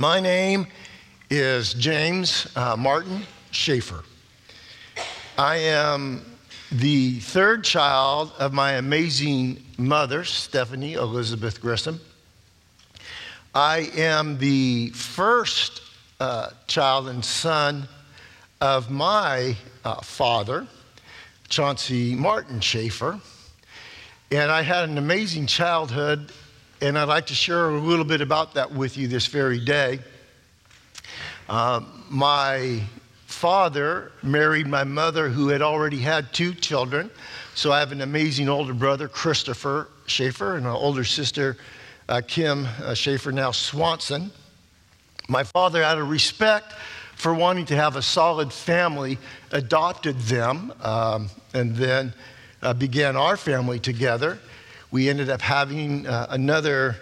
My name is James uh, Martin Schaefer. I am the third child of my amazing mother, Stephanie Elizabeth Grissom. I am the first uh, child and son of my uh, father, Chauncey Martin Schaefer. And I had an amazing childhood and I'd like to share a little bit about that with you this very day. Uh, my father married my mother, who had already had two children. So I have an amazing older brother, Christopher Schaefer, and an older sister, uh, Kim uh, Schaefer, now Swanson. My father, out of respect for wanting to have a solid family, adopted them um, and then uh, began our family together we ended up having uh, another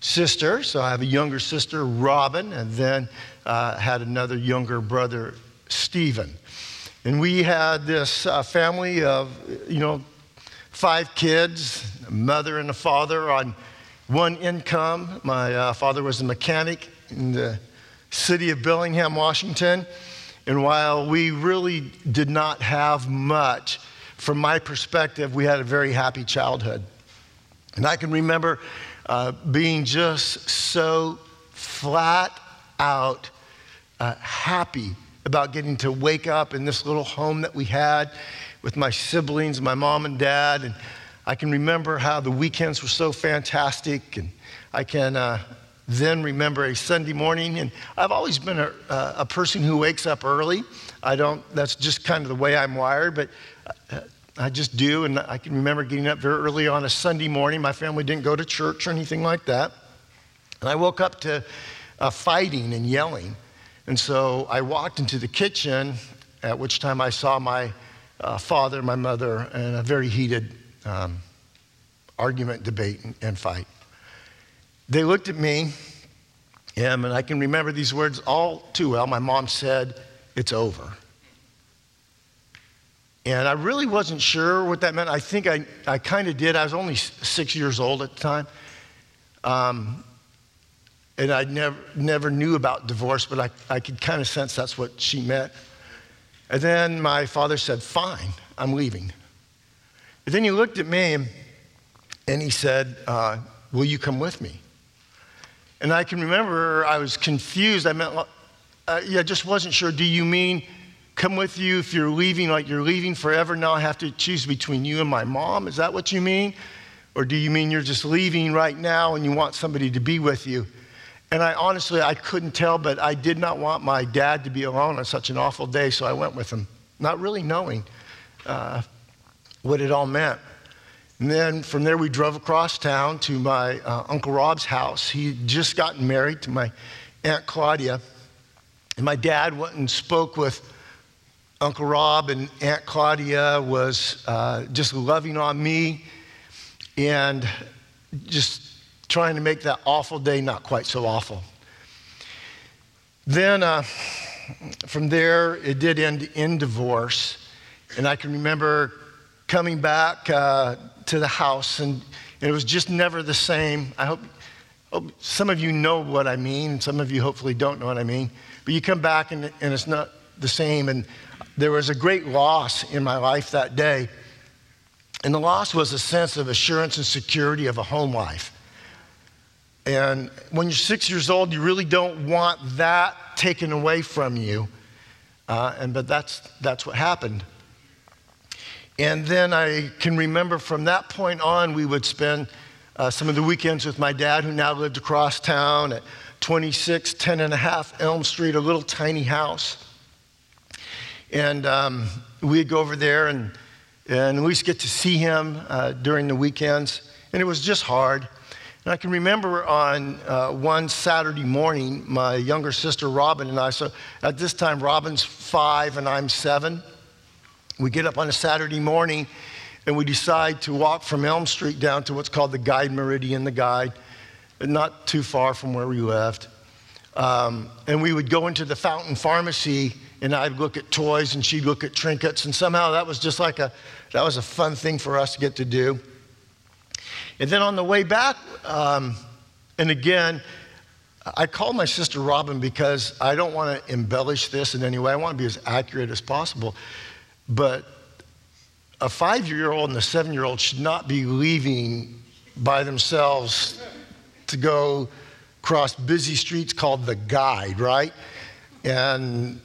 sister. So I have a younger sister, Robin, and then uh, had another younger brother, Stephen. And we had this uh, family of, you know, five kids, a mother and a father on one income. My uh, father was a mechanic in the city of Bellingham, Washington. And while we really did not have much, from my perspective, we had a very happy childhood. And I can remember uh, being just so flat out uh, happy about getting to wake up in this little home that we had with my siblings, my mom and dad. And I can remember how the weekends were so fantastic. And I can uh, then remember a Sunday morning. And I've always been a, a person who wakes up early. I don't, that's just kind of the way I'm wired. But uh, I just do. And I can remember getting up very early on a Sunday morning. My family didn't go to church or anything like that. And I woke up to uh, fighting and yelling. And so I walked into the kitchen, at which time I saw my uh, father, my mother, in a very heated um, argument, debate, and, and fight. They looked at me, and I can remember these words all too well. My mom said, It's over. And I really wasn't sure what that meant. I think I, I kind of did. I was only six years old at the time. Um, and I never, never knew about divorce, but I, I could kind of sense that's what she meant. And then my father said, Fine, I'm leaving. And then he looked at me and he said, uh, Will you come with me? And I can remember I was confused. I meant, uh, yeah, just wasn't sure. Do you mean come with you if you're leaving, like you're leaving forever. Now I have to choose between you and my mom. Is that what you mean? Or do you mean you're just leaving right now and you want somebody to be with you? And I honestly, I couldn't tell, but I did not want my dad to be alone on such an awful day, so I went with him, not really knowing uh, what it all meant. And then from there, we drove across town to my uh, Uncle Rob's house. He'd just gotten married to my Aunt Claudia. And my dad went and spoke with Uncle Rob and Aunt Claudia was uh, just loving on me and just trying to make that awful day not quite so awful. Then uh, from there, it did end in divorce. And I can remember coming back uh, to the house, and it was just never the same. I hope, hope, some of you know what I mean, some of you hopefully don't know what I mean. But you come back, and, and it's not the same. And there was a great loss in my life that day. And the loss was a sense of assurance and security of a home life. And when you're six years old, you really don't want that taken away from you. Uh, and, but that's, that's what happened. And then I can remember from that point on, we would spend uh, some of the weekends with my dad, who now lived across town at 26, 10 and a half Elm Street, a little tiny house. And um, we'd go over there and, and we used to get to see him uh, during the weekends. And it was just hard. And I can remember on uh, one Saturday morning, my younger sister Robin and I, so at this time, Robin's five and I'm seven. We get up on a Saturday morning and we decide to walk from Elm Street down to what's called the Guide Meridian, the Guide, not too far from where we lived. Um, and we would go into the Fountain Pharmacy and I'd look at toys and she'd look at trinkets. And somehow that was just like a, that was a fun thing for us to get to do. And then on the way back, um, and again, I call my sister Robin because I don't want to embellish this in any way. I want to be as accurate as possible. But a five year old and a seven year old should not be leaving by themselves to go cross busy streets called the guide, right? And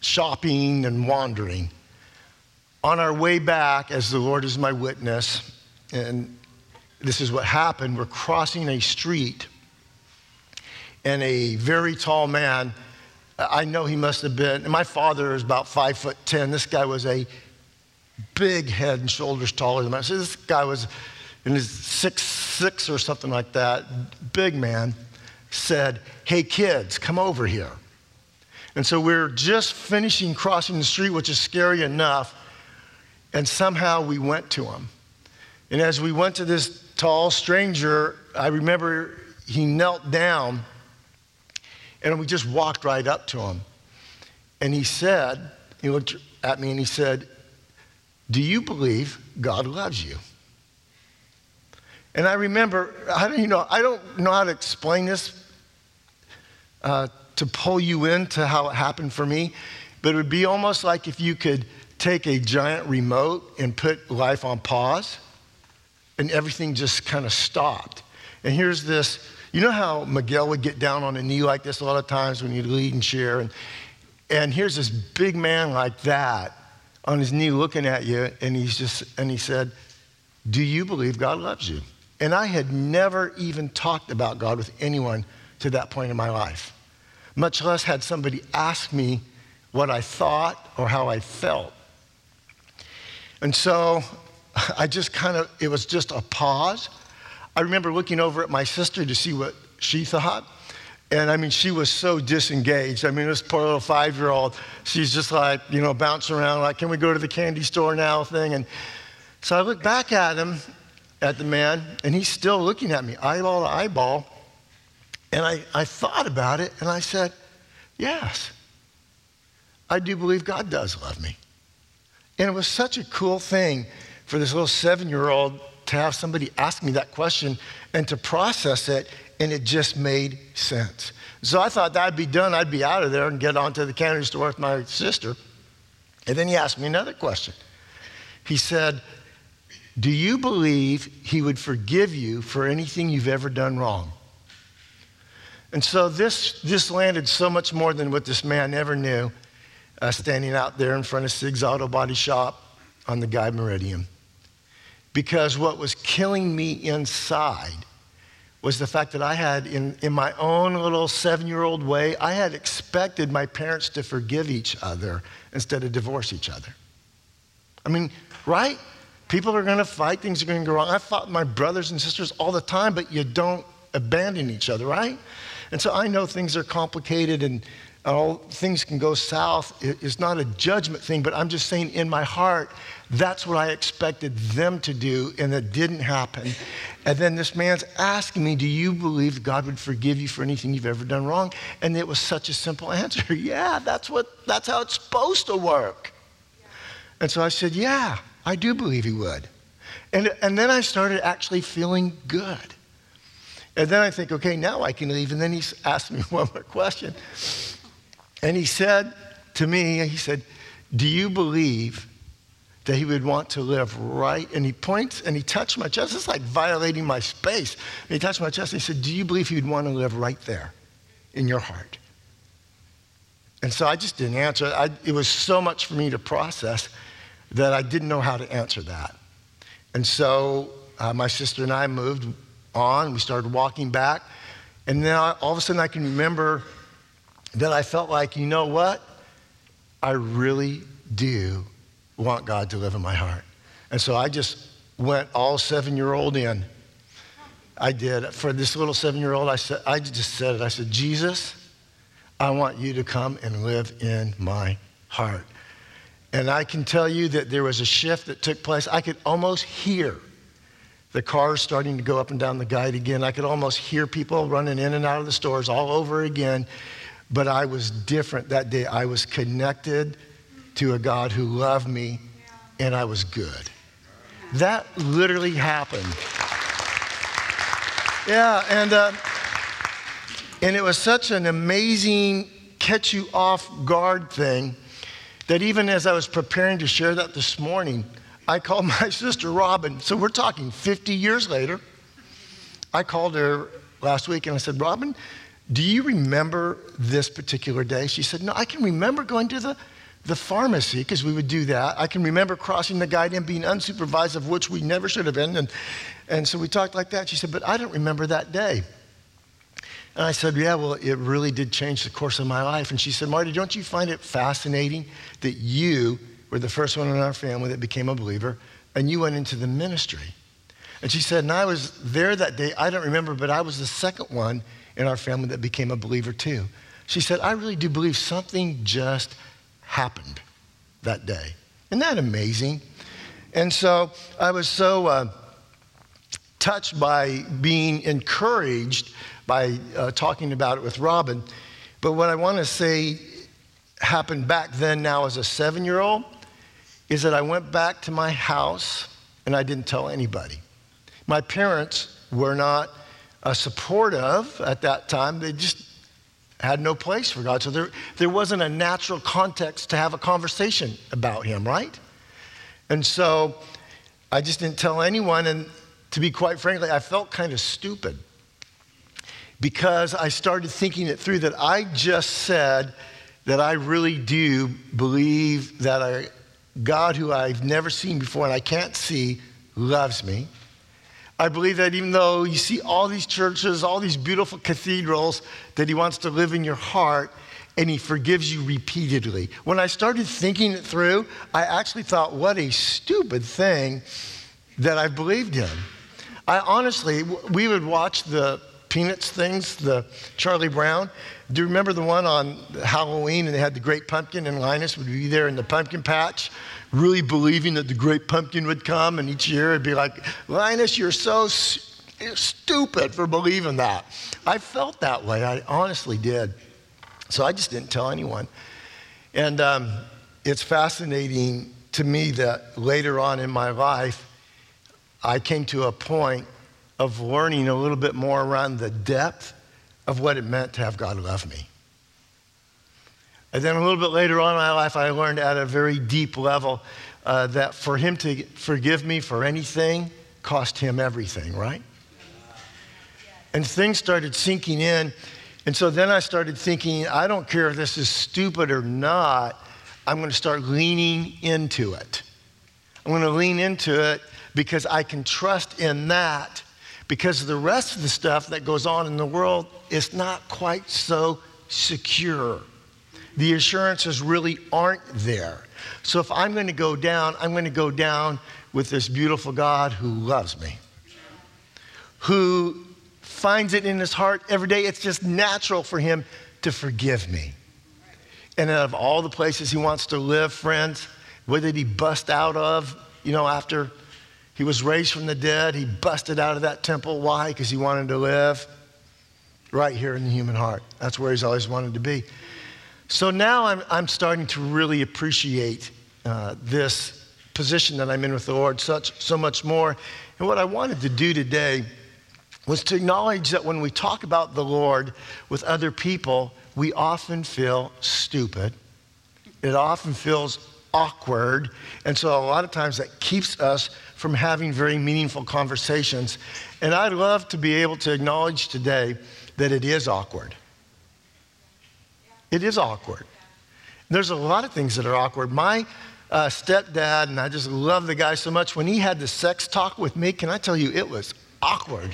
shopping and wandering. On our way back, as the Lord is my witness, and this is what happened, we're crossing a street, and a very tall man, I know he must have been, my father is about five foot ten. This guy was a big head and shoulders taller than me. So this guy was in his six six or something like that, big man, said, Hey kids, come over here. And so we're just finishing crossing the street, which is scary enough, and somehow we went to him. And as we went to this tall stranger, I remember he knelt down and we just walked right up to him. And he said, he looked at me and he said, Do you believe God loves you? And I remember, I don't, you know, I don't know how to explain this uh, to pull you into how it happened for me, but it would be almost like if you could take a giant remote and put life on pause and everything just kind of stopped. And here's this you know how Miguel would get down on a knee like this a lot of times when you'd lead and share? And, and here's this big man like that on his knee looking at you, and he's just, and he said, Do you believe God loves you? And I had never even talked about God with anyone to that point in my life, much less had somebody ask me what I thought or how I felt. And so I just kind of, it was just a pause. I remember looking over at my sister to see what she thought. And I mean, she was so disengaged. I mean, this poor little five year old, she's just like, you know, bouncing around, like, can we go to the candy store now thing? And so I looked back at him at the man, and he's still looking at me, eyeball to eyeball. And I, I thought about it, and I said, Yes, I do believe God does love me. And it was such a cool thing for this little seven year old to have somebody ask me that question and to process it, and it just made sense. So I thought that'd be done. I'd be out of there and get on to the candy store with my sister. And then he asked me another question. He said, do you believe he would forgive you for anything you've ever done wrong? And so this, this landed so much more than what this man ever knew, uh, standing out there in front of Sig's Auto Body Shop on the Guide Meridian. Because what was killing me inside was the fact that I had, in, in my own little seven year old way, I had expected my parents to forgive each other instead of divorce each other. I mean, right? People are going to fight, things are going to go wrong. I fought my brothers and sisters all the time, but you don't abandon each other, right? And so I know things are complicated and all things can go south. It's not a judgment thing, but I'm just saying in my heart, that's what I expected them to do, and it didn't happen. And then this man's asking me, Do you believe God would forgive you for anything you've ever done wrong? And it was such a simple answer. yeah, that's what that's how it's supposed to work. And so I said, Yeah. I do believe he would. And, and then I started actually feeling good. And then I think, okay, now I can leave. And then he asked me one more question. And he said to me, he said, Do you believe that he would want to live right? And he points and he touched my chest. It's like violating my space. And he touched my chest and he said, Do you believe he would want to live right there in your heart? And so I just didn't answer. I, it was so much for me to process that I didn't know how to answer that. And so uh, my sister and I moved on. We started walking back. And then I, all of a sudden I can remember that I felt like, you know what? I really do want God to live in my heart. And so I just went all seven year old in. I did. For this little seven year old, I, said, I just said it. I said, Jesus, I want you to come and live in my heart. And I can tell you that there was a shift that took place. I could almost hear the cars starting to go up and down the guide again. I could almost hear people running in and out of the stores all over again. But I was different that day. I was connected to a God who loved me, and I was good. That literally happened. Yeah, and uh, And it was such an amazing catch you off guard thing that even as I was preparing to share that this morning, I called my sister Robin. So we're talking 50 years later. I called her last week and I said, Robin, do you remember this particular day? She said, No, I can remember going to the, the pharmacy because we would do that. I can remember crossing the guide and being unsupervised, of which we never should have been. And, and so we talked like that. She said, But I don't remember that day. And I said, Yeah, well, it really did change the course of my life. And she said, Marty, don't you find it fascinating that you were the first one in our family that became a believer and you went into the ministry? And she said, And I was there that day. I don't remember, but I was the second one in our family that became a believer too. She said, I really do believe something just happened that day. Isn't that amazing? And so I was so uh, touched by being encouraged by uh, talking about it with Robin. But what I want to say happened back then, now as a seven year old, is that I went back to my house and I didn't tell anybody. My parents were not uh, supportive at that time. They just had no place for God. So there, there wasn't a natural context to have a conversation about Him, right? And so I just didn't tell anyone. And to be quite frankly, I felt kind of stupid because I started thinking it through that I just said that I really do believe that a God who I've never seen before and I can't see loves me. I believe that even though you see all these churches, all these beautiful cathedrals, that He wants to live in your heart and He forgives you repeatedly. When I started thinking it through, I actually thought, what a stupid thing that I believed in. I honestly, we would watch the Peanuts things, the Charlie Brown. Do you remember the one on Halloween and they had the great pumpkin and Linus would be there in the pumpkin patch, really believing that the great pumpkin would come and each year it'd be like, Linus, you're so stupid for believing that. I felt that way. I honestly did. So I just didn't tell anyone. And um, it's fascinating to me that later on in my life, I came to a point of learning a little bit more around the depth of what it meant to have God love me. And then a little bit later on in my life, I learned at a very deep level uh, that for Him to forgive me for anything cost Him everything, right? And things started sinking in. And so then I started thinking, I don't care if this is stupid or not, I'm going to start leaning into it. I'm going to lean into it because I can trust in that because the rest of the stuff that goes on in the world is not quite so secure. The assurances really aren't there. So if I'm going to go down, I'm going to go down with this beautiful God who loves me, who finds it in his heart every day. It's just natural for him to forgive me. And out of all the places he wants to live, friends, what did he bust out of, you know, after he was raised from the dead. He busted out of that temple. Why? Because he wanted to live right here in the human heart. That's where he's always wanted to be. So now I'm, I'm starting to really appreciate uh, this position that I'm in with the Lord such, so much more. And what I wanted to do today was to acknowledge that when we talk about the Lord with other people, we often feel stupid. It often feels awkward. And so a lot of times that keeps us from having very meaningful conversations. And I'd love to be able to acknowledge today that it is awkward. It is awkward. There's a lot of things that are awkward. My uh, stepdad, and I just love the guy so much, when he had the sex talk with me, can I tell you, it was awkward.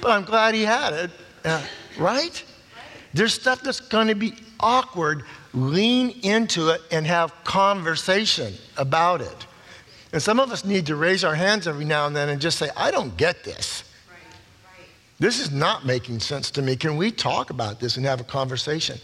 but I'm glad he had it, uh, right? There's stuff that's going to be awkward lean into it and have conversation about it. And some of us need to raise our hands every now and then and just say, I don't get this. This is not making sense to me. Can we talk about this and have a conversation?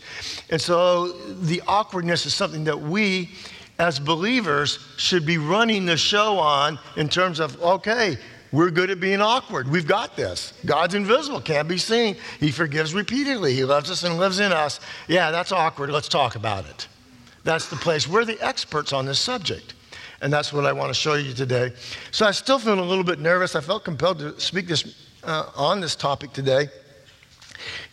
And so the awkwardness is something that we, as believers, should be running the show on in terms of, okay, we're good at being awkward. We've got this. God's invisible, can't be seen. He forgives repeatedly. He loves us and lives in us. Yeah, that's awkward. Let's talk about it. That's the place. We're the experts on this subject. And that's what I want to show you today. So I still feel a little bit nervous. I felt compelled to speak this, uh, on this topic today.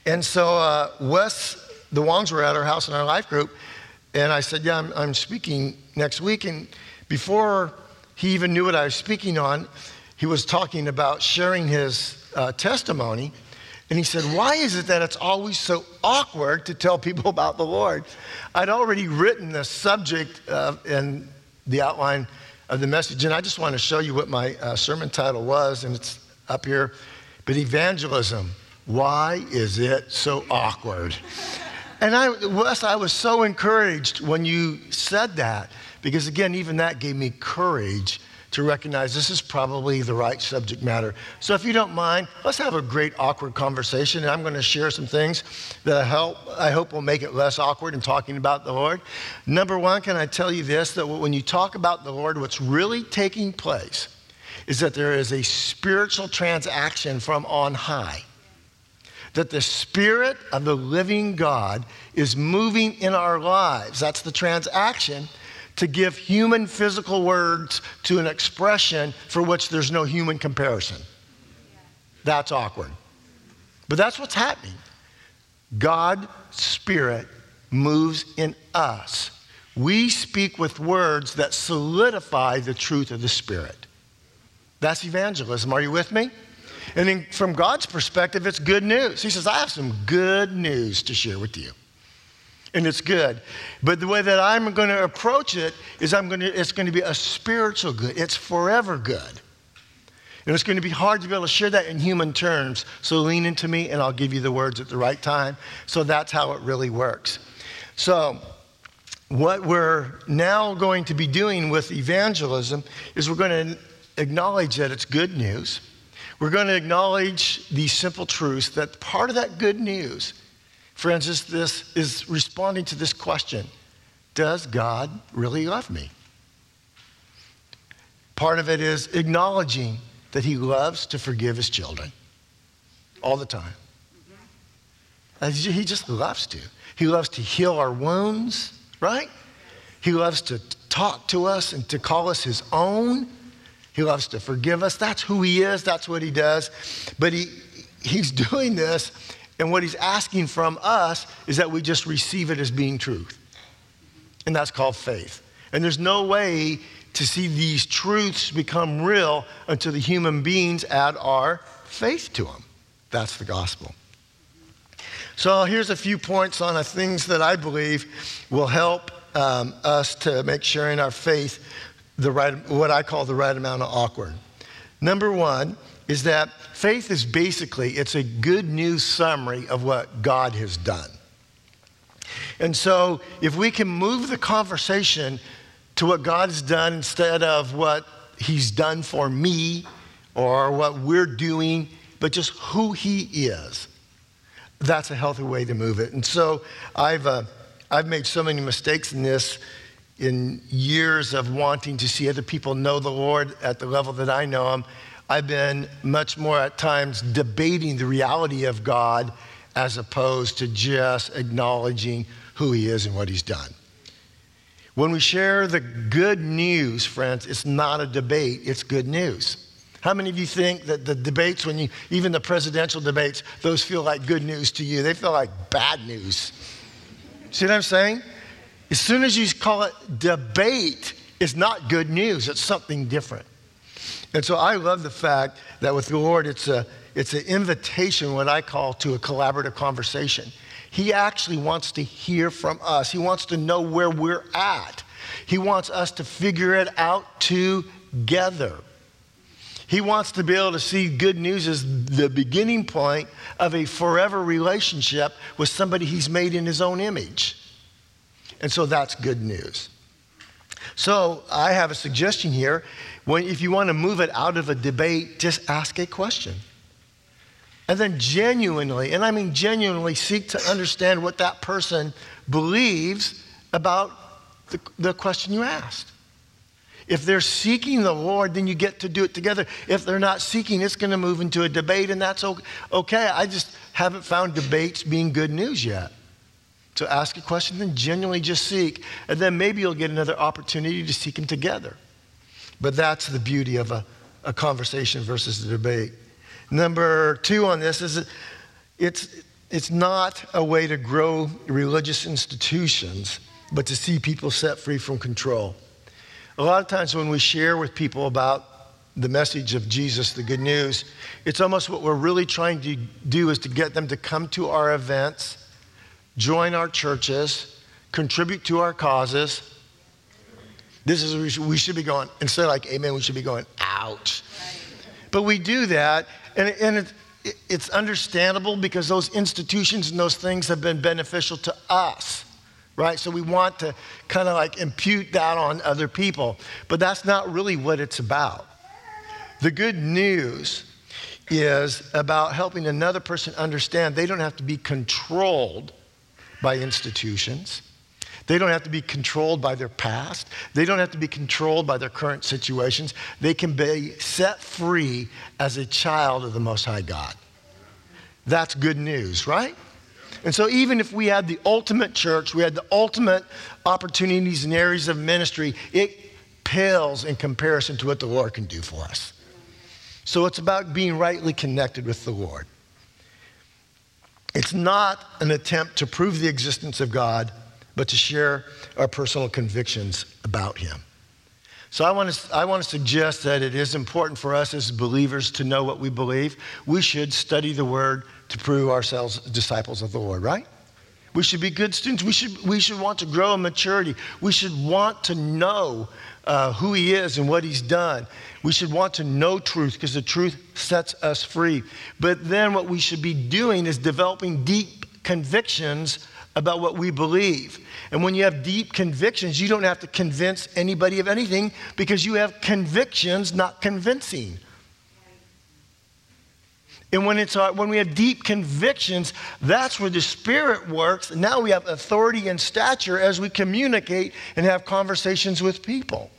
And so uh, Wes, the Wongs were at our house in our life group, and I said, Yeah, I'm, I'm speaking next week. And before he even knew what I was speaking on, he was talking about sharing his uh, testimony. And he said, Why is it that it's always so awkward to tell people about the Lord? I'd already written the subject uh, and the outline of the message, and I just want to show you what my uh, sermon title was, and it's up here. But evangelism, why is it so awkward? And I, Wes, I was so encouraged when you said that, because again, even that gave me courage to recognize this is probably the right subject matter. So if you don't mind, let's have a great awkward conversation. And I'm going to share some things that I hope, I hope will make it less awkward in talking about the Lord. Number one, can I tell you this that when you talk about the Lord, what's really taking place is that there is a spiritual transaction from on high. That the Spirit of the living God is moving in our lives. That's the transaction to give human physical words to an expression for which there's no human comparison. That's awkward. But that's what's happening. God, Spirit, moves in us. We speak with words that solidify the truth of the Spirit. That's evangelism. Are you with me? And then from God's perspective, it's good news. He says, I have some good news to share with you and it's good. But the way that I'm going to approach it is I'm going to, it's going to be a spiritual good. It's forever good. And it's going to be hard to be able to share that in human terms. So lean into me and I'll give you the words at the right time. So that's how it really works. So, what we're now going to be doing with evangelism is we're going to acknowledge that it's good news. We're going to acknowledge these simple truths that part of that good news Friends, this is responding to this question Does God really love me? Part of it is acknowledging that He loves to forgive His children all the time. He just loves to. He loves to heal our wounds, right? He loves to talk to us and to call us His own. He loves to forgive us. That's who He is, that's what He does. But he, He's doing this and what he's asking from us is that we just receive it as being truth. And that's called faith. And there's no way to see these truths become real until the human beings add our faith to them. That's the gospel. So here's a few points on the things that I believe will help um, us to make sharing our faith the right, what I call the right amount of awkward. Number one, is that faith is basically it's a good news summary of what God has done. And so if we can move the conversation to what God has done instead of what he's done for me or what we're doing, but just who he is. That's a healthy way to move it. And so I've, uh, I've made so many mistakes in this in years of wanting to see other people know the Lord at the level that I know him. I've been much more at times debating the reality of God as opposed to just acknowledging who He is and what He's done. When we share the good news, friends, it's not a debate, it's good news. How many of you think that the debates, when you, even the presidential debates, those feel like good news to you? They feel like bad news. See what I'm saying? As soon as you call it debate, it's not good news, it's something different. And so I love the fact that with the Lord, it's, a, it's an invitation, what I call, to a collaborative conversation. He actually wants to hear from us, He wants to know where we're at. He wants us to figure it out together. He wants to be able to see good news as the beginning point of a forever relationship with somebody he's made in his own image. And so that's good news. So I have a suggestion here. When, if you want to move it out of a debate, just ask a question. And then genuinely, and I mean genuinely, seek to understand what that person believes about the, the question you asked. If they're seeking the Lord, then you get to do it together. If they're not seeking, it's going to move into a debate, and that's okay. I just haven't found debates being good news yet. So ask a question, then genuinely just seek, and then maybe you'll get another opportunity to seek Him together. But that's the beauty of a, a conversation versus a debate. Number two on this is it's, it's not a way to grow religious institutions, but to see people set free from control. A lot of times when we share with people about the message of Jesus, the good news, it's almost what we're really trying to do is to get them to come to our events, join our churches, contribute to our causes. This is we should, be going, instead of like amen, we should be going, ouch. But we do that, and, and it, it's understandable because those institutions and those things have been beneficial to us, right? So we want to kind of like impute that on other people. But that's not really what it's about. The good news is about helping another person understand they don't have to be controlled by institutions. They don't have to be controlled by their past. They don't have to be controlled by their current situations. They can be set free as a child of the Most High God. That's good news, right? And so, even if we had the ultimate church, we had the ultimate opportunities and areas of ministry, it pales in comparison to what the Lord can do for us. So, it's about being rightly connected with the Lord. It's not an attempt to prove the existence of God but to share our personal convictions about Him. So I want, to, I want to suggest that it is important for us as believers to know what we believe. We should study the Word to prove ourselves disciples of the Lord, right? We should be good students. We should, we should want to grow in maturity. We should want to know uh, who He is and what He's done. We should want to know truth because the truth sets us free. But then what we should be doing is developing deep convictions about what we believe. And when you have deep convictions, you don't have to convince anybody of anything because you have convictions, not convincing. And when, it's our, when we have deep convictions, that's where the Spirit works. Now we have authority and stature as we communicate and have conversations with people.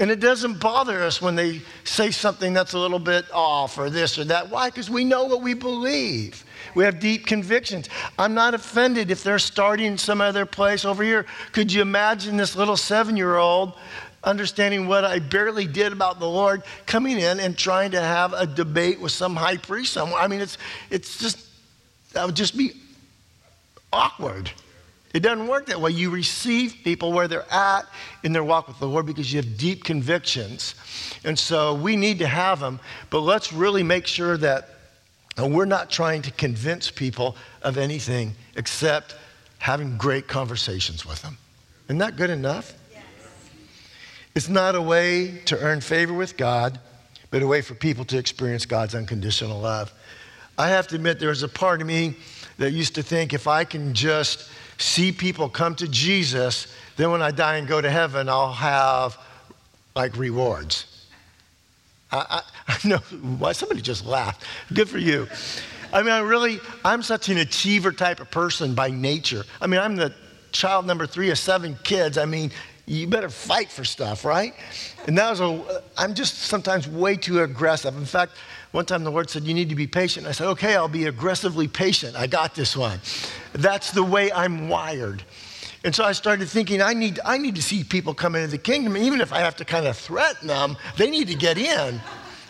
And it doesn't bother us when they say something that's a little bit off or this or that. Why? Because we know what we believe. We have deep convictions. I'm not offended if they're starting some other place over here. Could you imagine this little seven year old understanding what I barely did about the Lord coming in and trying to have a debate with some high priest somewhere? I mean, it's, it's just, that would just be awkward. It doesn't work that way. You receive people where they're at in their walk with the Lord because you have deep convictions. And so we need to have them, but let's really make sure that we're not trying to convince people of anything except having great conversations with them. Isn't that good enough? Yes. It's not a way to earn favor with God, but a way for people to experience God's unconditional love. I have to admit, there's a part of me that used to think if I can just see people come to Jesus, then when I die and go to heaven, I'll have like rewards. I, I, I know why somebody just laughed. Good for you. I mean, I really, I'm such an achiever type of person by nature. I mean, I'm the child number three of seven kids. I mean, you better fight for stuff, right? And that was a, I'm just sometimes way too aggressive. In fact, one time the Lord said, You need to be patient. I said, Okay, I'll be aggressively patient. I got this one. That's the way I'm wired. And so I started thinking, I need, I need to see people come into the kingdom, even if I have to kind of threaten them, they need to get in.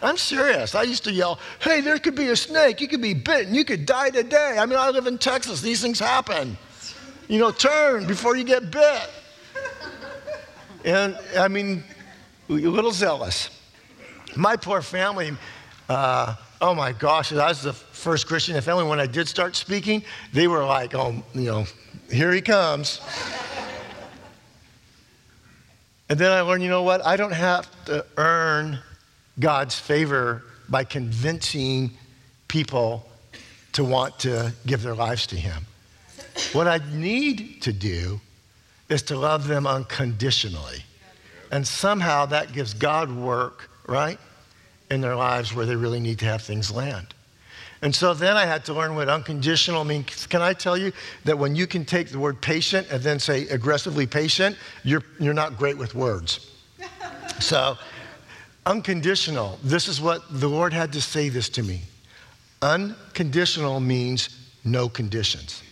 I'm serious. I used to yell, hey, there could be a snake. You could be bitten. You could die today. I mean, I live in Texas. These things happen. You know, turn before you get bit. And I mean, a little zealous. My poor family, uh, oh my gosh, I was the first Christian in the family. When I did start speaking, they were like, oh, you know, here he comes. and then I learned, you know what? I don't have to earn God's favor by convincing people to want to give their lives to Him. What I need to do is to love them unconditionally. And somehow that gives God work, right, in their lives where they really need to have things land. And so then I had to learn what unconditional means. Can I tell you that when you can take the word patient and then say aggressively patient, you're, you're not great with words. so, unconditional, this is what the Lord had to say this to me. Unconditional means no conditions.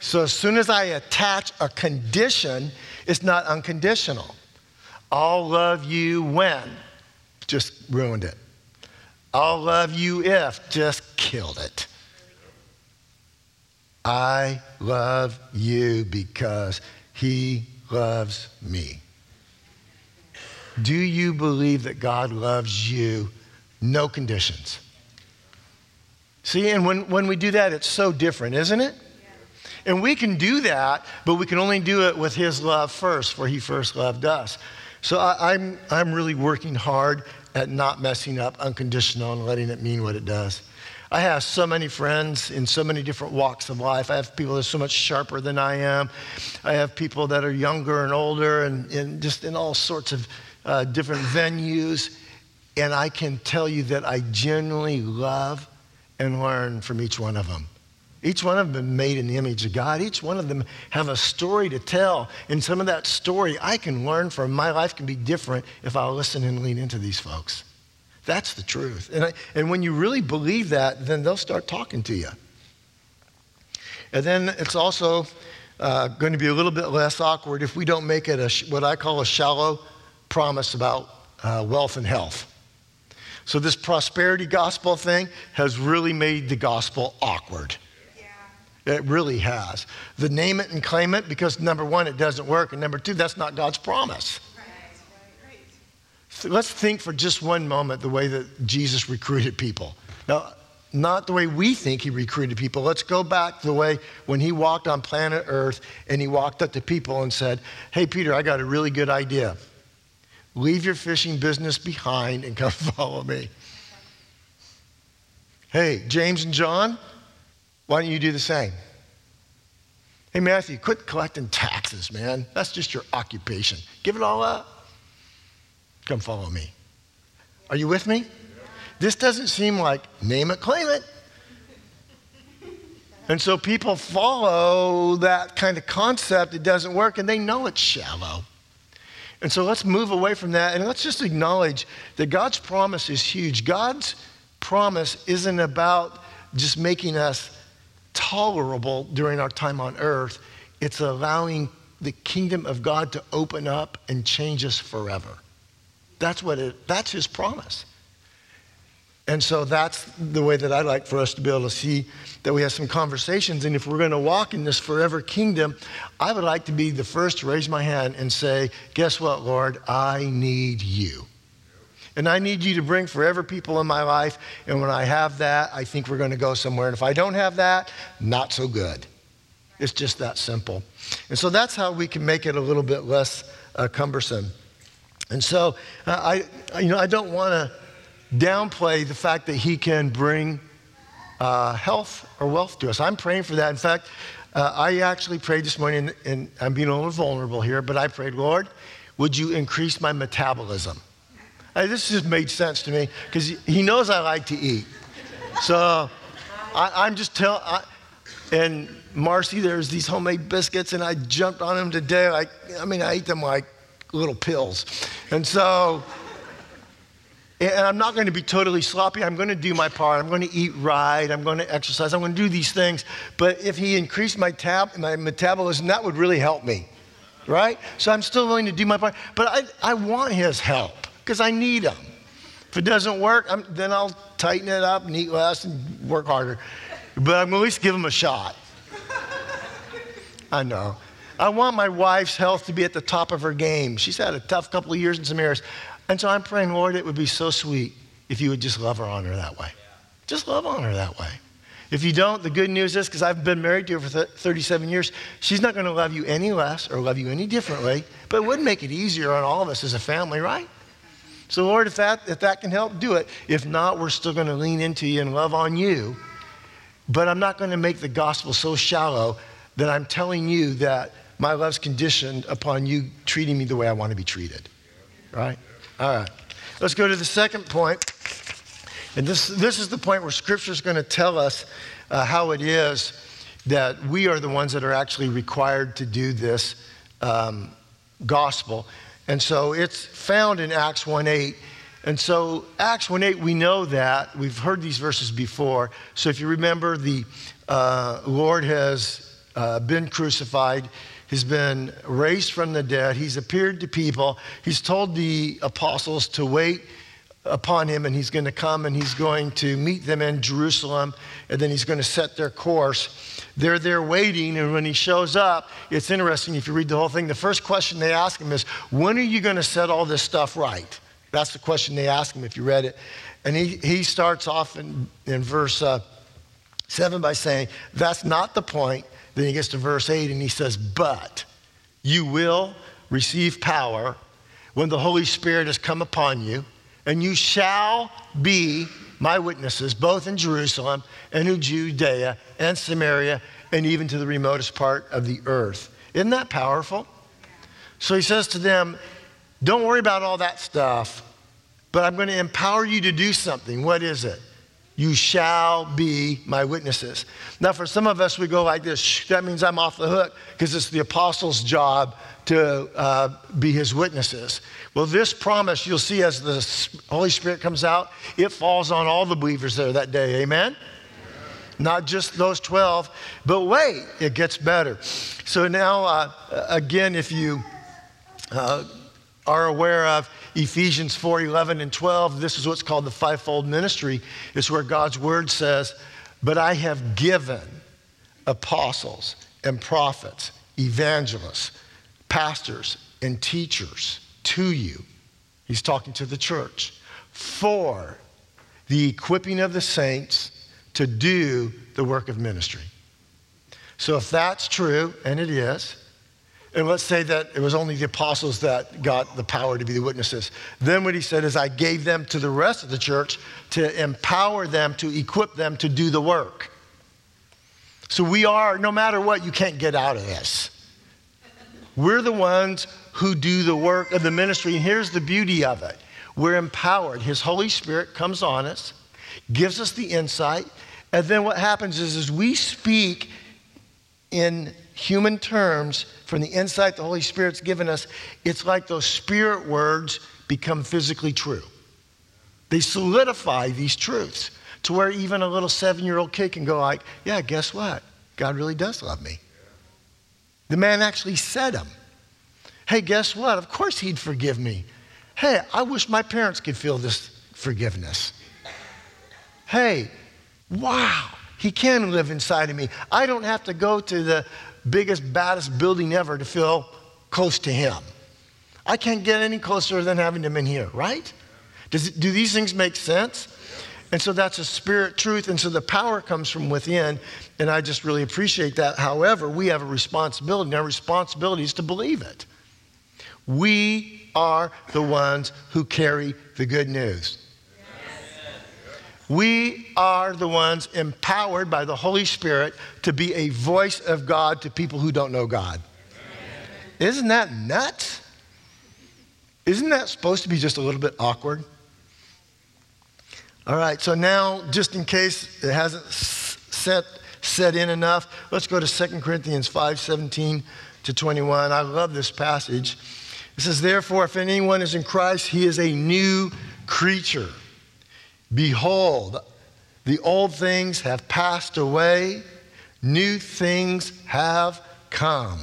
So as soon as I attach a condition, it's not unconditional. I'll love you when. Just ruined it. I'll love you if just killed it. I love you because he loves me. Do you believe that God loves you? No conditions. See, and when, when we do that, it's so different, isn't it? And we can do that, but we can only do it with His love first, for He first loved us. So I, I'm, I'm really working hard at not messing up unconditional and letting it mean what it does. I have so many friends in so many different walks of life. I have people that are so much sharper than I am. I have people that are younger and older and, and just in all sorts of uh, different venues. And I can tell you that I genuinely love and learn from each one of them. Each one of them made in the image of God. Each one of them have a story to tell. And some of that story I can learn from. My life can be different if I listen and lean into these folks. That's the truth. And, I, and when you really believe that, then they'll start talking to you. And then it's also uh, going to be a little bit less awkward if we don't make it a, what I call a shallow promise about uh, wealth and health. So, this prosperity gospel thing has really made the gospel awkward. It really has. The name it and claim it, because number one, it doesn't work, and number two, that's not God's promise. Right, So let's think for just one moment the way that Jesus recruited people. Now, not the way we think he recruited people. Let's go back the way when he walked on planet Earth and he walked up to people and said, Hey, Peter, I got a really good idea. Leave your fishing business behind and come follow me. Hey, James and John, why don't you do the same? Hey, Matthew, quit collecting taxes, man. That's just your occupation. Give it all up. Come follow me. Are you with me? This doesn't seem like name it, claim it. And so people follow that kind of concept. It doesn't work, and they know it's shallow. And so let's move away from that and let's just acknowledge that God's promise is huge. God's promise isn't about just making us tolerable during our time on earth, it's allowing the kingdom of God to open up and change us forever. That's what it, that's his promise. And so that's the way that I like for us to be able to see that we have some conversations. And if we're going to walk in this forever kingdom, I would like to be the first to raise my hand and say, Guess what, Lord? I need you. And I need you to bring forever people in my life. And when I have that, I think we're going to go somewhere. And if I don't have that, not so good. It's just that simple. And so that's how we can make it a little bit less uh, cumbersome. And so uh, I, you know, I don't want to downplay the fact that He can bring uh, health or wealth to us. I'm praying for that. In fact, uh, I actually prayed this morning, and I'm being a little vulnerable here, but I prayed, Lord, would you increase my metabolism? Uh, this just made sense to me because He knows I like to eat. So I, am just telling, and Marcy, there's these homemade biscuits, and I jumped on them today. Like, I mean, I ate them like little pills. And so, and I'm not going to be totally sloppy. I'm going to do my part. I'm going to eat right. I'm going to exercise. I'm going to do these things. But if he increased my, tab, my metabolism, that would really help me, right? So I'm still willing to do my part. But I, I want his help because I need them. If it doesn't work, I'm, then I'll tighten it up and eat less and work harder. But I'm at least give them a shot. I know. I want my wife's health to be at the top of her game. She's had a tough couple of years in some areas. And so I'm praying, Lord, it would be so sweet if you would just love her on her that way. Just love on her that way. If you don't, the good news is, because I've been married to her for 37 years, she's not going to love you any less or love you any differently, but it would make it easier on all of us as a family, right? So, Lord, if that, if that can help, do it. If not, we're still going to lean into you and love on you. But I'm not going to make the gospel so shallow that I'm telling you that my love's conditioned upon you treating me the way I want to be treated. Right? All right. Let's go to the second point. And this, this is the point where Scripture is going to tell us uh, how it is that we are the ones that are actually required to do this um, gospel. And so it's found in Acts 1 8. And so, Acts 1 8, we know that. We've heard these verses before. So, if you remember, the uh, Lord has uh, been crucified. He's been raised from the dead. He's appeared to people. He's told the apostles to wait upon him, and he's going to come and he's going to meet them in Jerusalem, and then he's going to set their course. They're there waiting, and when he shows up, it's interesting if you read the whole thing. The first question they ask him is, When are you going to set all this stuff right? That's the question they ask him if you read it. And he, he starts off in, in verse uh, 7 by saying, That's not the point. Then he gets to verse 8 and he says, But you will receive power when the Holy Spirit has come upon you, and you shall be my witnesses, both in Jerusalem and in Judea and Samaria and even to the remotest part of the earth. Isn't that powerful? So he says to them, Don't worry about all that stuff, but I'm going to empower you to do something. What is it? You shall be my witnesses. Now, for some of us, we go like this that means I'm off the hook because it's the apostles' job to uh, be his witnesses. Well, this promise you'll see as the Holy Spirit comes out, it falls on all the believers there that day. Amen? Not just those 12, but wait, it gets better. So now, uh, again, if you uh, are aware of Ephesians 4 11 and 12, this is what's called the fivefold ministry. It's where God's word says, But I have given apostles and prophets, evangelists, pastors, and teachers to you. He's talking to the church for the equipping of the saints to do the work of ministry. So, if that's true, and it is, and let's say that it was only the apostles that got the power to be the witnesses. Then what he said is, I gave them to the rest of the church to empower them, to equip them to do the work. So we are, no matter what, you can't get out of this. We're the ones who do the work of the ministry. And here's the beauty of it we're empowered. His Holy Spirit comes on us, gives us the insight, and then what happens is, is we speak in human terms from the insight the Holy Spirit's given us. It's like those spirit words become physically true. They solidify these truths to where even a little seven year old kid can go like, yeah, guess what? God really does love me. The man actually said them. Hey, guess what? Of course he'd forgive me. Hey, I wish my parents could feel this forgiveness. Hey, wow, he can live inside of me. I don't have to go to the biggest, baddest building ever to feel close to him. I can't get any closer than having him in here, right? Does, do these things make sense? And so that's a spirit truth. And so the power comes from within. And I just really appreciate that. However, we have a responsibility. And our responsibility is to believe it. We are the ones who carry the good news. We are the ones empowered by the Holy Spirit to be a voice of God to people who don't know God. Isn't that nuts? Isn't that supposed to be just a little bit awkward? All right, so now, just in case it hasn't set, set in enough, let's go to 2 Corinthians 5 17 to 21. I love this passage. It says, Therefore, if anyone is in Christ, he is a new creature. Behold, the old things have passed away, new things have come.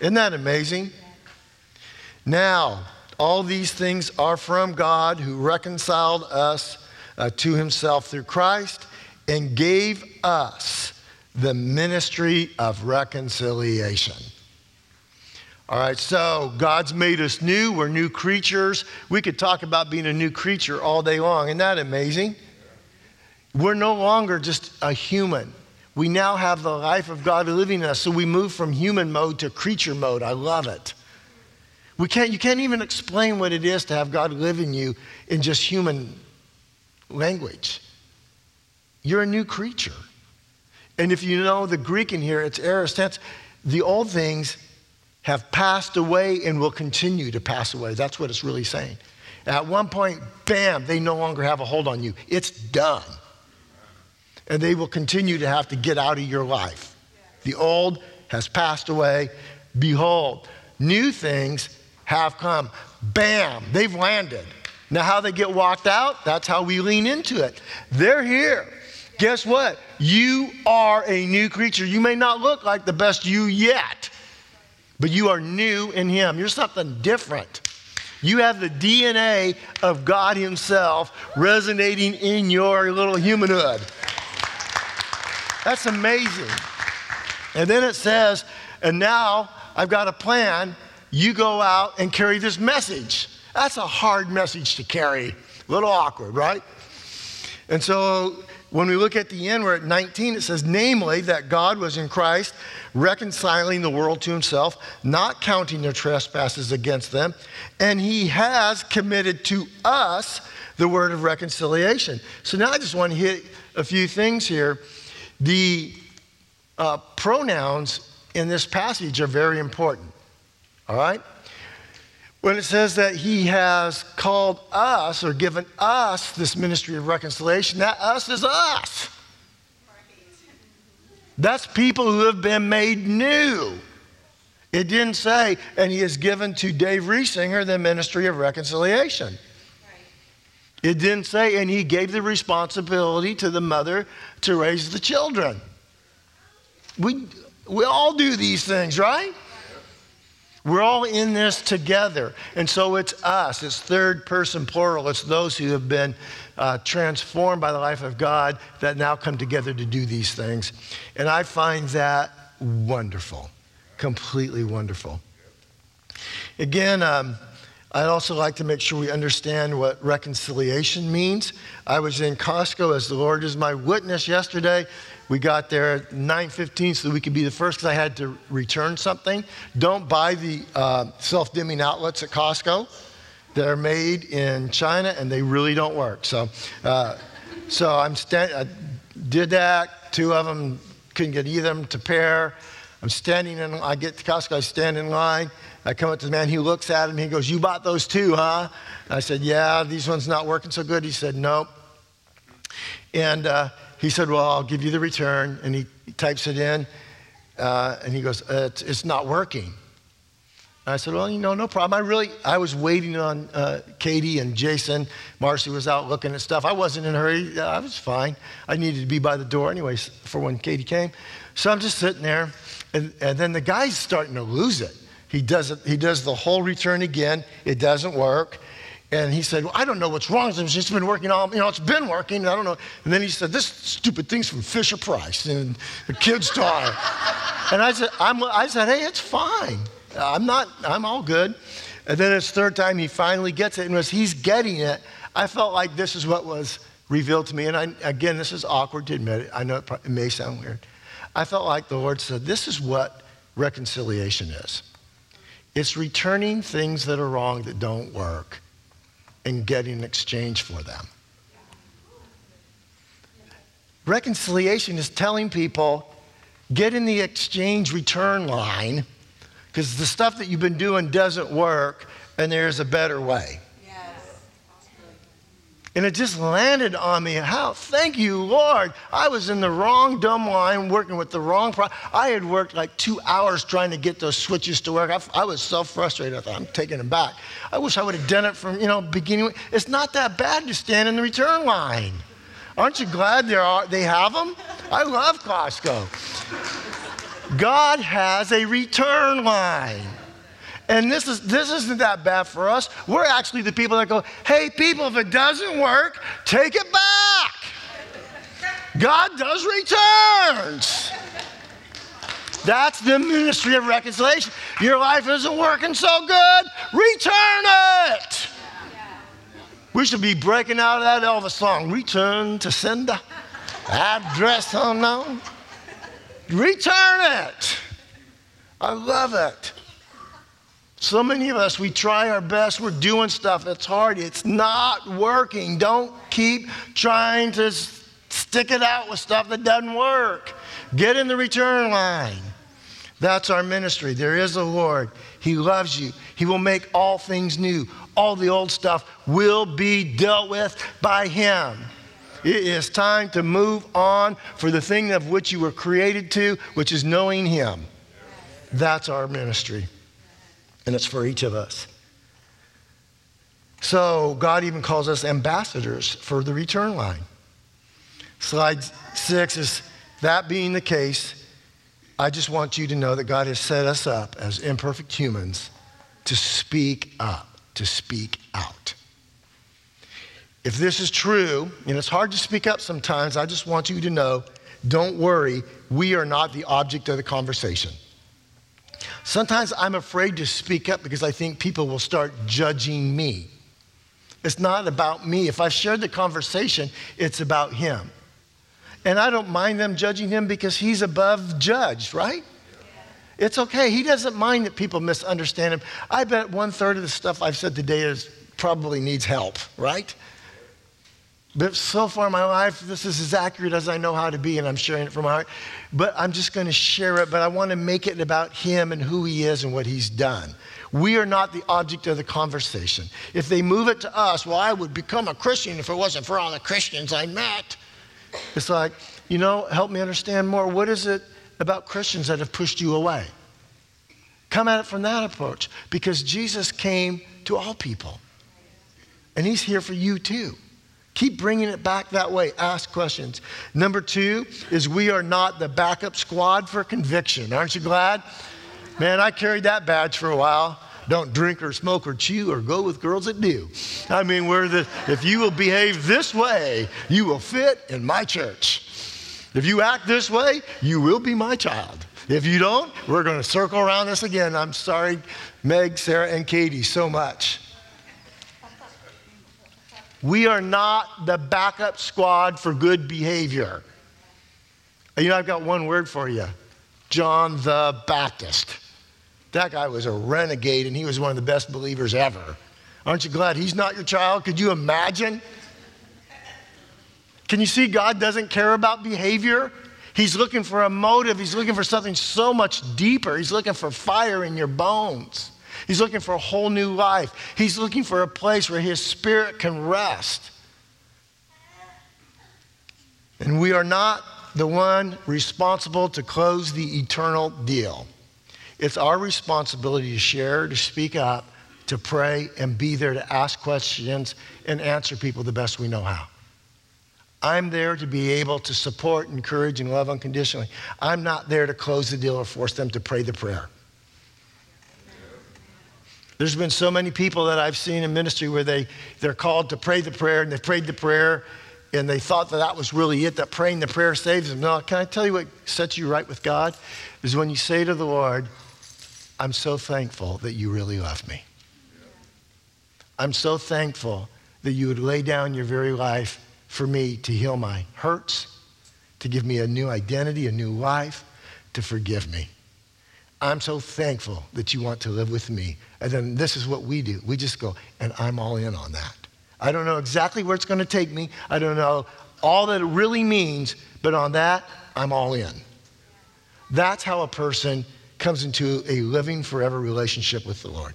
Isn't that amazing? Now, all these things are from God who reconciled us uh, to himself through Christ and gave us the ministry of reconciliation. All right, so God's made us new. We're new creatures. We could talk about being a new creature all day long. Isn't that amazing? We're no longer just a human. We now have the life of God living in us. So we move from human mode to creature mode. I love it. We can't, you can't even explain what it is to have God live in you in just human language. You're a new creature. And if you know the Greek in here, it's aorist tense. The old things have passed away and will continue to pass away. That's what it's really saying. At one point, bam, they no longer have a hold on you. It's done. And they will continue to have to get out of your life. The old has passed away. Behold, new things have come. Bam, they've landed. Now, how they get walked out, that's how we lean into it. They're here. Guess what? You are a new creature. You may not look like the best you yet, but you are new in Him. You're something different. You have the DNA of God Himself resonating in your little humanhood. That's amazing. And then it says, and now I've got a plan. You go out and carry this message. That's a hard message to carry. A little awkward, right? And so when we look at the end, we're at 19, it says, namely, that God was in Christ, reconciling the world to himself, not counting their trespasses against them, and he has committed to us the word of reconciliation. So now I just want to hit a few things here. The uh, pronouns in this passage are very important, all right? When it says that he has called us or given us this ministry of reconciliation, that us is us. That's people who have been made new. It didn't say, and he has given to Dave Riesinger the ministry of reconciliation. It didn't say, and he gave the responsibility to the mother to raise the children. We, we all do these things, right? We're all in this together. And so it's us, it's third person plural. It's those who have been uh, transformed by the life of God that now come together to do these things. And I find that wonderful, completely wonderful. Again, um, I'd also like to make sure we understand what reconciliation means. I was in Costco as the Lord is my witness yesterday. We got there at 9:15 so we could be the first because I had to return something. Don't buy the uh, self-dimming outlets at Costco. They're made in China and they really don't work. So, uh, so I'm stand- I did that. Two of them couldn't get either of them to pair. I'm standing in. I get to Costco. I stand in line. I come up to the man. He looks at him. He goes, "You bought those too, huh?" I said, "Yeah. These ones not working so good." He said, "Nope." And uh, he said, Well, I'll give you the return. And he, types it in. Uh, and he goes, uh, it's, it's, not working. And I said, Well, you know, no problem. I really, I was waiting on uh, Katie and Jason. Marcy was out looking at stuff. I wasn't in a hurry. I was fine. I needed to be by the door, anyways, for when Katie came. So I'm just sitting there. And, and then the guy's starting to lose it. He does, it, he does the whole return again. It doesn't work. And he said, well, I don't know what's wrong. It's just been working all, you know, it's been working. I don't know. And then he said, this stupid thing's from Fisher Price and the kid's toy. and I said, I'm, I said, hey, it's fine. I'm not, I'm all good. And then his third time, he finally gets it. And as he's getting it, I felt like this is what was revealed to me. And I, again, this is awkward to admit it. I know it, it may sound weird. I felt like the Lord said, this is what reconciliation is. It's returning things that are wrong that don't work and getting an exchange for them. Reconciliation is telling people get in the exchange return line because the stuff that you've been doing doesn't work and there's a better way. And it just landed on me. How? Thank you, Lord. I was in the wrong dumb line working with the wrong pro- I had worked like two hours trying to get those switches to work. I, I was so frustrated. I thought, I'm taking them back. I wish I would have done it from, you know, beginning. It's not that bad to stand in the return line. Aren't you glad there are, they have them? I love Costco. God has a return line. And this, is, this isn't that bad for us. We're actually the people that go, hey, people, if it doesn't work, take it back. God does returns. That's the ministry of reconciliation. Your life isn't working so good, return it. We should be breaking out of that Elvis song, Return to Sender, address unknown. Return it. I love it. So many of us, we try our best, we're doing stuff, it's hard, it's not working. Don't keep trying to stick it out with stuff that doesn't work. Get in the return line. That's our ministry. There is a Lord. He loves you. He will make all things new. All the old stuff will be dealt with by Him. It is time to move on for the thing of which you were created to, which is knowing Him. That's our ministry and it's for each of us. So God even calls us ambassadors for the return line. Slide six is that being the case, I just want you to know that God has set us up as imperfect humans to speak up, to speak out. If this is true, and it's hard to speak up sometimes, I just want you to know don't worry, we are not the object of the conversation. Sometimes I'm afraid to speak up because I think people will start judging me. It's not about me. If I've shared the conversation, it's about him. And I don't mind them judging him because he's above judge, right? It's okay. He doesn't mind that people misunderstand him. I bet one third of the stuff I've said today is probably needs help, right? But so far in my life, this is as accurate as I know how to be, and I'm sharing it from my heart. But I'm just going to share it, but I want to make it about him and who he is and what he's done. We are not the object of the conversation. If they move it to us, well, I would become a Christian if it wasn't for all the Christians I met. It's like, you know, help me understand more. What is it about Christians that have pushed you away? Come at it from that approach because Jesus came to all people, and he's here for you too. Keep bringing it back that way. Ask questions. Number two is we are not the backup squad for conviction. Aren't you glad? Man, I carried that badge for a while. Don't drink or smoke or chew or go with girls that do. I mean, we're the, if you will behave this way, you will fit in my church. If you act this way, you will be my child. If you don't, we're going to circle around this again. I'm sorry, Meg, Sarah, and Katie, so much. We are not the backup squad for good behavior. You know, I've got one word for you John the Baptist. That guy was a renegade and he was one of the best believers ever. Aren't you glad he's not your child? Could you imagine? Can you see God doesn't care about behavior? He's looking for a motive. He's looking for something so much deeper. He's looking for fire in your bones. He's looking for a whole new life. He's looking for a place where his spirit can rest. And we are not the one responsible to close the eternal deal. It's our responsibility to share, to speak up, to pray, and be there to ask questions and answer people the best we know how. I'm there to be able to support, encourage, and love unconditionally. I'm not there to close the deal or force them to pray the prayer. There's been so many people that I've seen in ministry where they, they're called to pray the prayer and they prayed the prayer and they thought that that was really it, that praying the prayer saves them. No, can I tell you what sets you right with God? Is when you say to the Lord, I'm so thankful that you really love me. I'm so thankful that you would lay down your very life for me to heal my hurts, to give me a new identity, a new life, to forgive me. I'm so thankful that you want to live with me. And then this is what we do. We just go, and I'm all in on that. I don't know exactly where it's going to take me. I don't know all that it really means, but on that, I'm all in. That's how a person comes into a living forever relationship with the Lord.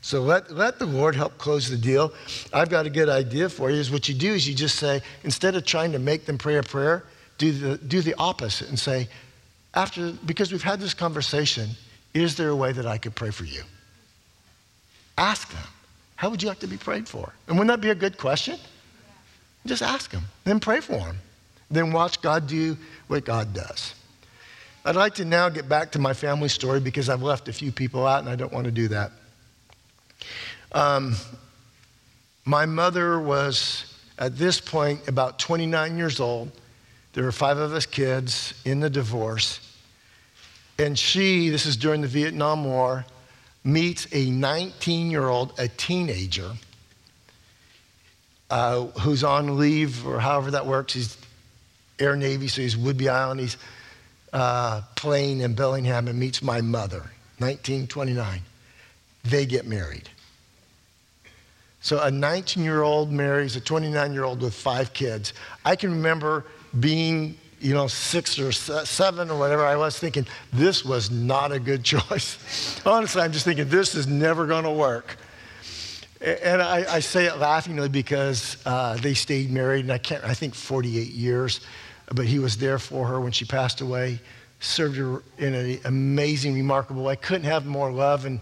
So let, let the Lord help close the deal. I've got a good idea for you. Is what you do is you just say, instead of trying to make them pray a prayer, do the, do the opposite and say, after, because we've had this conversation, is there a way that I could pray for you? Ask them, how would you like to be prayed for? And wouldn't that be a good question? Just ask them, then pray for them. Then watch God do what God does. I'd like to now get back to my family story because I've left a few people out and I don't want to do that. Um, my mother was, at this point, about 29 years old there were five of us kids in the divorce. And she, this is during the Vietnam War, meets a 19 year old, a teenager, uh, who's on leave or however that works. He's Air Navy, so he's Whidbey Island. He's uh, playing in Bellingham and meets my mother, 1929. They get married. So a 19 year old marries a 29 year old with five kids. I can remember being, you know, six or seven or whatever, I was thinking, this was not a good choice. Honestly, I'm just thinking, this is never going to work. And I, I, say it laughingly because uh, they stayed married, and I can't, I think 48 years, but he was there for her when she passed away, served her in an amazing, remarkable way. Couldn't have more love and,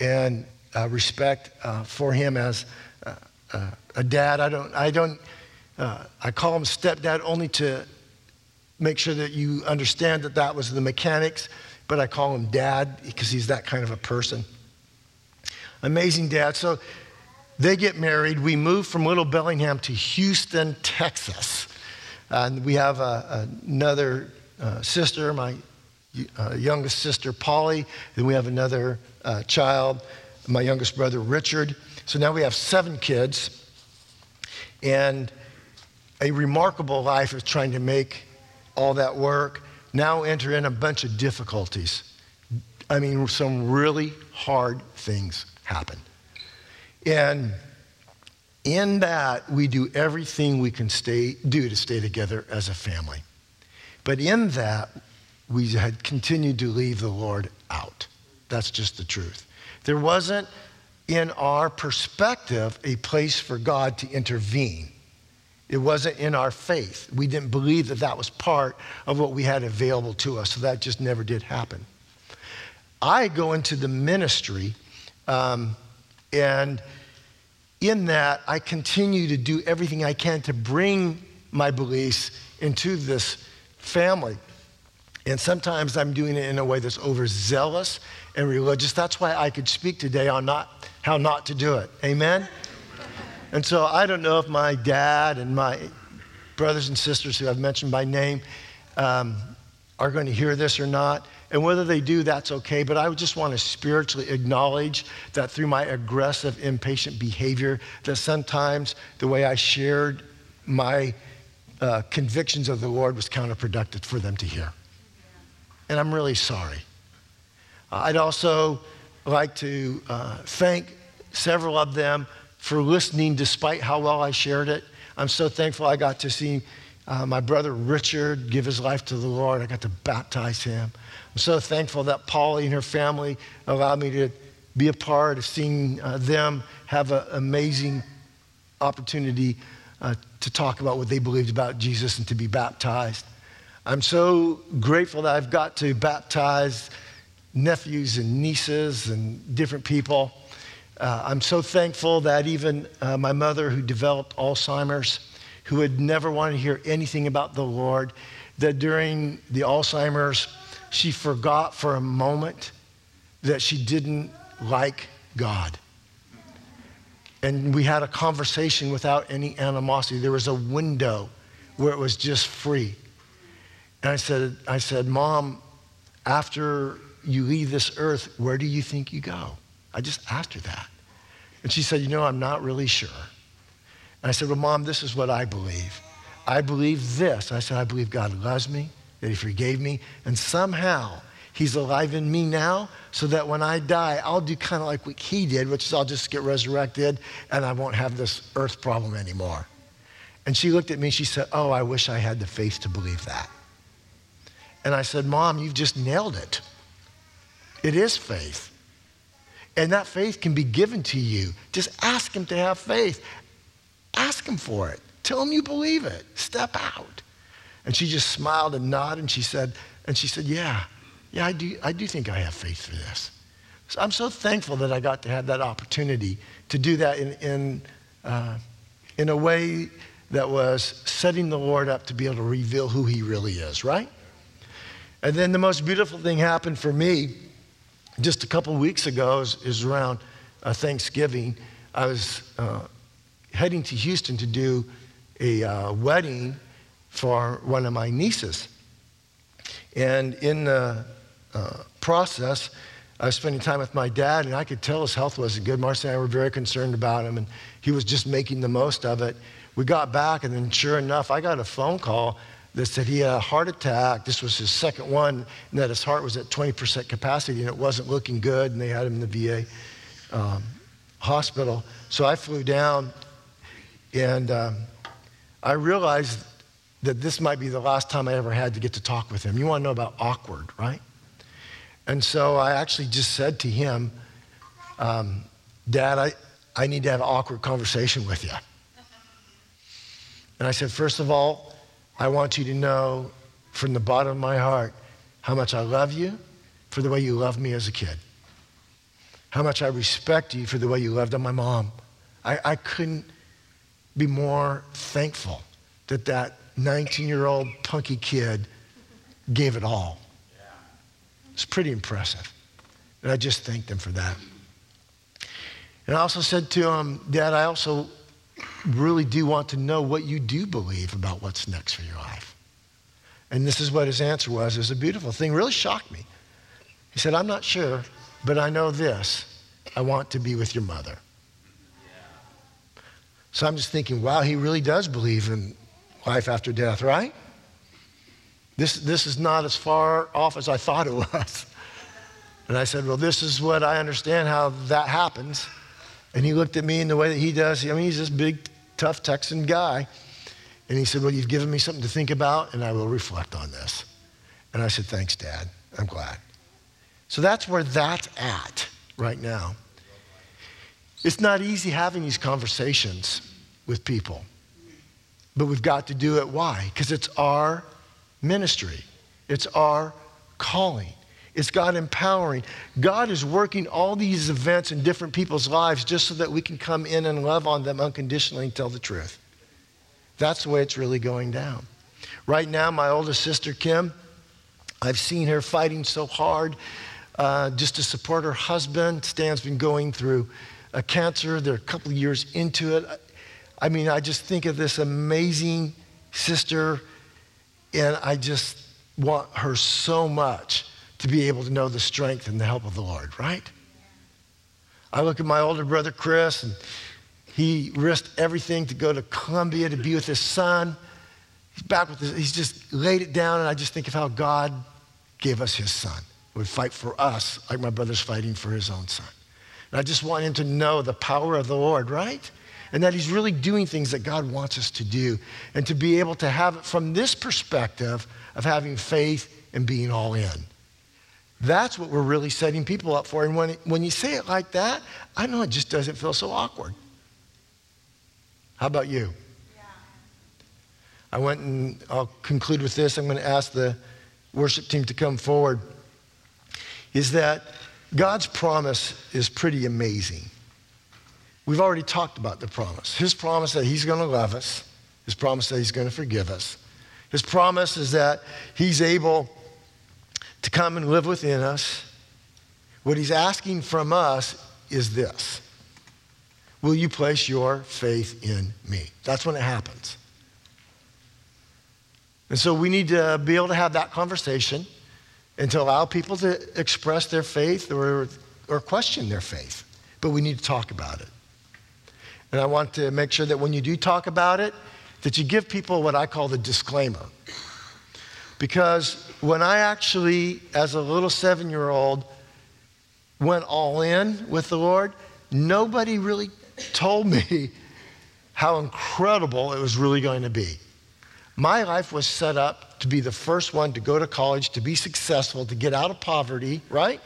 and uh, respect uh, for him as uh, uh, a dad. I don't, I don't, uh, I call him stepdad only to make sure that you understand that that was the mechanics, but I call him dad because he's that kind of a person. Amazing dad. So they get married. We move from Little Bellingham to Houston, Texas. And we have a, another uh, sister, my uh, youngest sister, Polly. Then we have another uh, child, my youngest brother, Richard. So now we have seven kids. And a remarkable life of trying to make all that work. Now enter in a bunch of difficulties. I mean, some really hard things happen. And in that, we do everything we can stay, do to stay together as a family. But in that, we had continued to leave the Lord out. That's just the truth. There wasn't, in our perspective, a place for God to intervene. It wasn't in our faith. We didn't believe that that was part of what we had available to us, so that just never did happen. I go into the ministry, um, and in that, I continue to do everything I can to bring my beliefs into this family. And sometimes I'm doing it in a way that's overzealous and religious. That's why I could speak today on not, how not to do it. Amen? And so I don't know if my dad and my brothers and sisters who I've mentioned by name um, are going to hear this or not. And whether they do, that's okay. But I just want to spiritually acknowledge that through my aggressive, impatient behavior, that sometimes the way I shared my uh, convictions of the Lord was counterproductive for them to hear. And I'm really sorry. I'd also like to uh, thank several of them for listening despite how well I shared it. I'm so thankful I got to see uh, my brother Richard give his life to the Lord. I got to baptize him. I'm so thankful that Polly and her family allowed me to be a part of seeing uh, them have an amazing opportunity uh, to talk about what they believed about Jesus and to be baptized. I'm so grateful that I've got to baptize nephews and nieces and different people. Uh, I'm so thankful that even uh, my mother, who developed Alzheimer's, who had never wanted to hear anything about the Lord, that during the Alzheimer's, she forgot for a moment that she didn't like God. And we had a conversation without any animosity. There was a window where it was just free. And I said, I said, Mom, after you leave this earth, where do you think you go? I just asked her that. And she said, You know, I'm not really sure. And I said, Well, Mom, this is what I believe. I believe this. I said, I believe God loves me, that He forgave me, and somehow He's alive in me now, so that when I die, I'll do kind of like what He did, which is I'll just get resurrected and I won't have this earth problem anymore. And she looked at me, and she said, Oh, I wish I had the faith to believe that. And I said, Mom, you've just nailed it. It is faith. And that faith can be given to you. Just ask Him to have faith. Ask Him for it. Tell Him you believe it. Step out. And she just smiled and nodded and she said, and she said, Yeah, yeah, I do, I do think I have faith for this. So I'm so thankful that I got to have that opportunity to do that in, in, uh, in a way that was setting the Lord up to be able to reveal who He really is, right? And then the most beautiful thing happened for me just a couple weeks ago, is, is around uh, Thanksgiving. I was uh, heading to Houston to do a uh, wedding for one of my nieces. And in the uh, process, I was spending time with my dad, and I could tell his health wasn't good. Marcy and I were very concerned about him, and he was just making the most of it. We got back, and then sure enough, I got a phone call that said he had a heart attack. This was his second one, and that his heart was at 20% capacity and it wasn't looking good, and they had him in the VA um, hospital. So I flew down, and um, I realized that this might be the last time I ever had to get to talk with him. You want to know about awkward, right? And so I actually just said to him, um, Dad, I, I need to have an awkward conversation with you. And I said, First of all, I want you to know from the bottom of my heart how much I love you for the way you loved me as a kid. How much I respect you for the way you loved on my mom. I, I couldn't be more thankful that that 19 year old punky kid gave it all. It's pretty impressive. And I just thanked him for that. And I also said to him, Dad, I also really do want to know what you do believe about what's next for your life. And this is what his answer was. It was a beautiful thing, really shocked me. He said, I'm not sure, but I know this. I want to be with your mother. So I'm just thinking, wow, he really does believe in life after death, right? This, this is not as far off as I thought it was. And I said, Well, this is what I understand how that happens. And he looked at me in the way that he does. I mean, he's this big, tough Texan guy. And he said, Well, you've given me something to think about, and I will reflect on this. And I said, Thanks, Dad. I'm glad. So that's where that's at right now. It's not easy having these conversations with people, but we've got to do it. Why? Because it's our ministry, it's our calling. It's God empowering. God is working all these events in different people's lives just so that we can come in and love on them unconditionally and tell the truth. That's the way it's really going down. Right now, my oldest sister, Kim, I've seen her fighting so hard uh, just to support her husband. Stan's been going through a cancer. They're a couple of years into it. I mean, I just think of this amazing sister, and I just want her so much to be able to know the strength and the help of the Lord, right? I look at my older brother, Chris, and he risked everything to go to Columbia to be with his son. He's back with his, he's just laid it down, and I just think of how God gave us his son. Would fight for us like my brother's fighting for his own son. And I just want him to know the power of the Lord, right? And that he's really doing things that God wants us to do. And to be able to have it from this perspective of having faith and being all in. That's what we're really setting people up for. And when, when you say it like that, I know it just doesn't feel so awkward. How about you? Yeah. I went and I'll conclude with this. I'm going to ask the worship team to come forward. Is that God's promise is pretty amazing. We've already talked about the promise. His promise that He's going to love us, His promise that He's going to forgive us. His promise is that He's able to come and live within us. What he's asking from us is this Will you place your faith in me? That's when it happens. And so we need to be able to have that conversation and to allow people to express their faith or, or question their faith. But we need to talk about it. And I want to make sure that when you do talk about it, that you give people what I call the disclaimer. Because when I actually, as a little seven year old, went all in with the Lord, nobody really told me how incredible it was really going to be. My life was set up to be the first one to go to college, to be successful, to get out of poverty, right?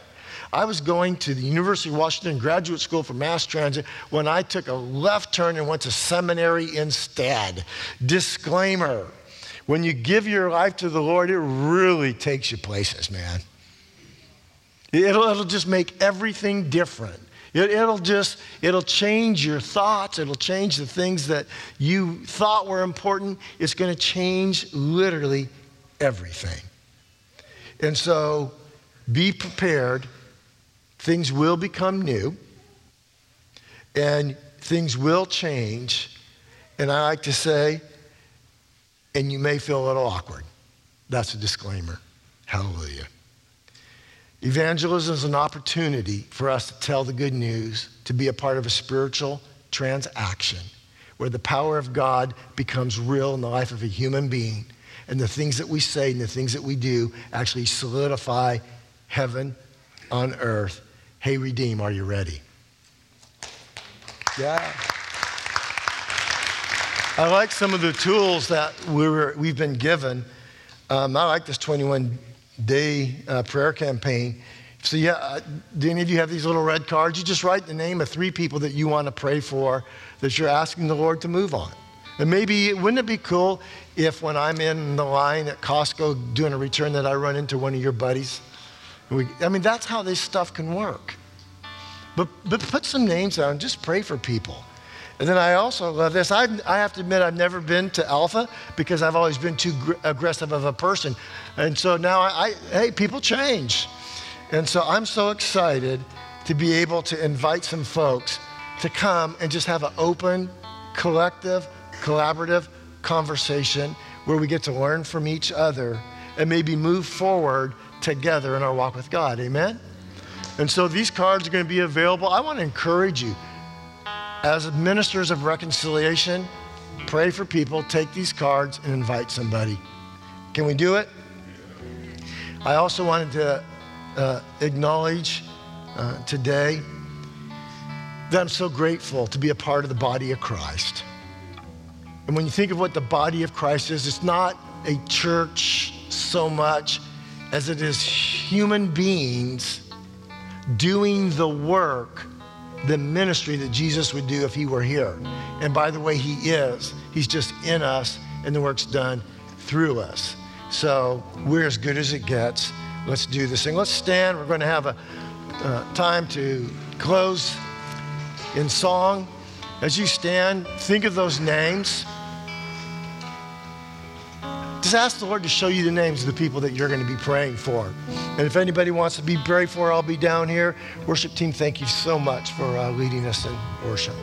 I was going to the University of Washington Graduate School for Mass Transit when I took a left turn and went to seminary instead. Disclaimer when you give your life to the Lord, it really takes you places, man. It'll, it'll just make everything different. It, it'll just, it'll change your thoughts. It'll change the things that you thought were important. It's going to change literally everything. And so be prepared. Things will become new and things will change. And I like to say, and you may feel a little awkward. That's a disclaimer. Hallelujah. Evangelism is an opportunity for us to tell the good news, to be a part of a spiritual transaction where the power of God becomes real in the life of a human being. And the things that we say and the things that we do actually solidify heaven on earth. Hey, Redeem, are you ready? Yeah. I like some of the tools that we were, we've been given. Um, I like this 21 day uh, prayer campaign. So, yeah, uh, do any of you have these little red cards? You just write the name of three people that you want to pray for that you're asking the Lord to move on. And maybe, wouldn't it be cool if when I'm in the line at Costco doing a return that I run into one of your buddies? We, I mean, that's how this stuff can work. But, but put some names down, just pray for people. And then I also love this. I, I have to admit, I've never been to Alpha because I've always been too gr- aggressive of a person. And so now, I, I, hey, people change. And so I'm so excited to be able to invite some folks to come and just have an open collective, collaborative conversation where we get to learn from each other and maybe move forward together in our walk with God. Amen? And so these cards are going to be available. I want to encourage you, as ministers of reconciliation, pray for people, take these cards, and invite somebody. Can we do it? I also wanted to uh, acknowledge uh, today that I'm so grateful to be a part of the body of Christ. And when you think of what the body of Christ is, it's not a church so much as it is human beings doing the work, the ministry that Jesus would do if he were here. And by the way, he is. He's just in us, and the work's done through us. So we're as good as it gets. Let's do this thing. Let's stand. We're going to have a uh, time to close in song. As you stand, think of those names. Just ask the Lord to show you the names of the people that you're going to be praying for. And if anybody wants to be prayed for, I'll be down here. Worship team, thank you so much for uh, leading us in worship.